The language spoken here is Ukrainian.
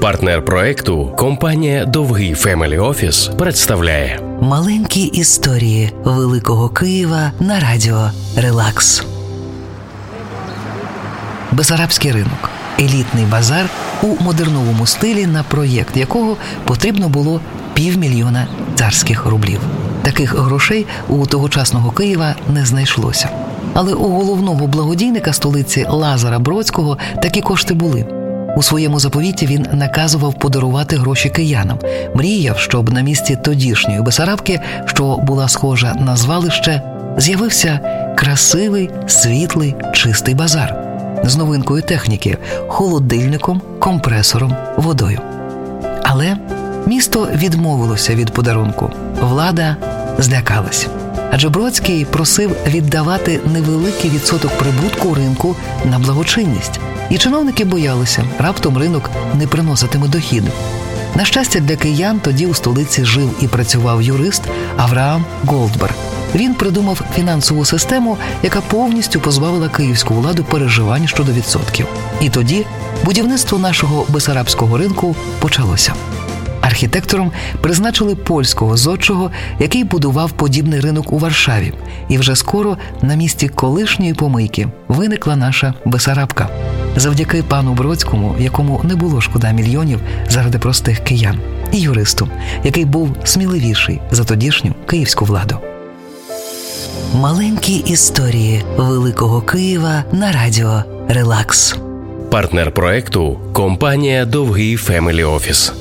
Партнер проекту компанія Довгий Family Office представляє Маленькі історії Великого Києва на радіо Релакс. Бесарабський ринок елітний базар у модерновому стилі, на проєкт якого потрібно було півмільйона царських рублів. Таких грошей у тогочасного Києва не знайшлося. Але у головного благодійника столиці Лазара Бродського такі кошти були. У своєму заповіті він наказував подарувати гроші киянам, мріяв, щоб на місці тодішньої Бесарабки, що була схожа на звалище, з'явився красивий, світлий, чистий базар з новинкою техніки, холодильником, компресором, водою. Але місто відмовилося від подарунку. Влада злякалась. Адже Бродський просив віддавати невеликий відсоток прибутку ринку на благочинність, і чиновники боялися, раптом ринок не приноситиме дохіду. На щастя, для киян тоді у столиці жив і працював юрист Авраам Голдберг. Він придумав фінансову систему, яка повністю позбавила київську владу переживань щодо відсотків. І тоді будівництво нашого бесарабського ринку почалося. Архітектором призначили польського зодчого, який будував подібний ринок у Варшаві. І вже скоро на місці колишньої помийки виникла наша Бесарабка. Завдяки пану Бродському, якому не було шкода мільйонів заради простих киян, і юристу, який був сміливіший за тодішню київську владу. Маленькі історії Великого Києва на радіо Релакс. Партнер проекту компанія Довгий Family Office.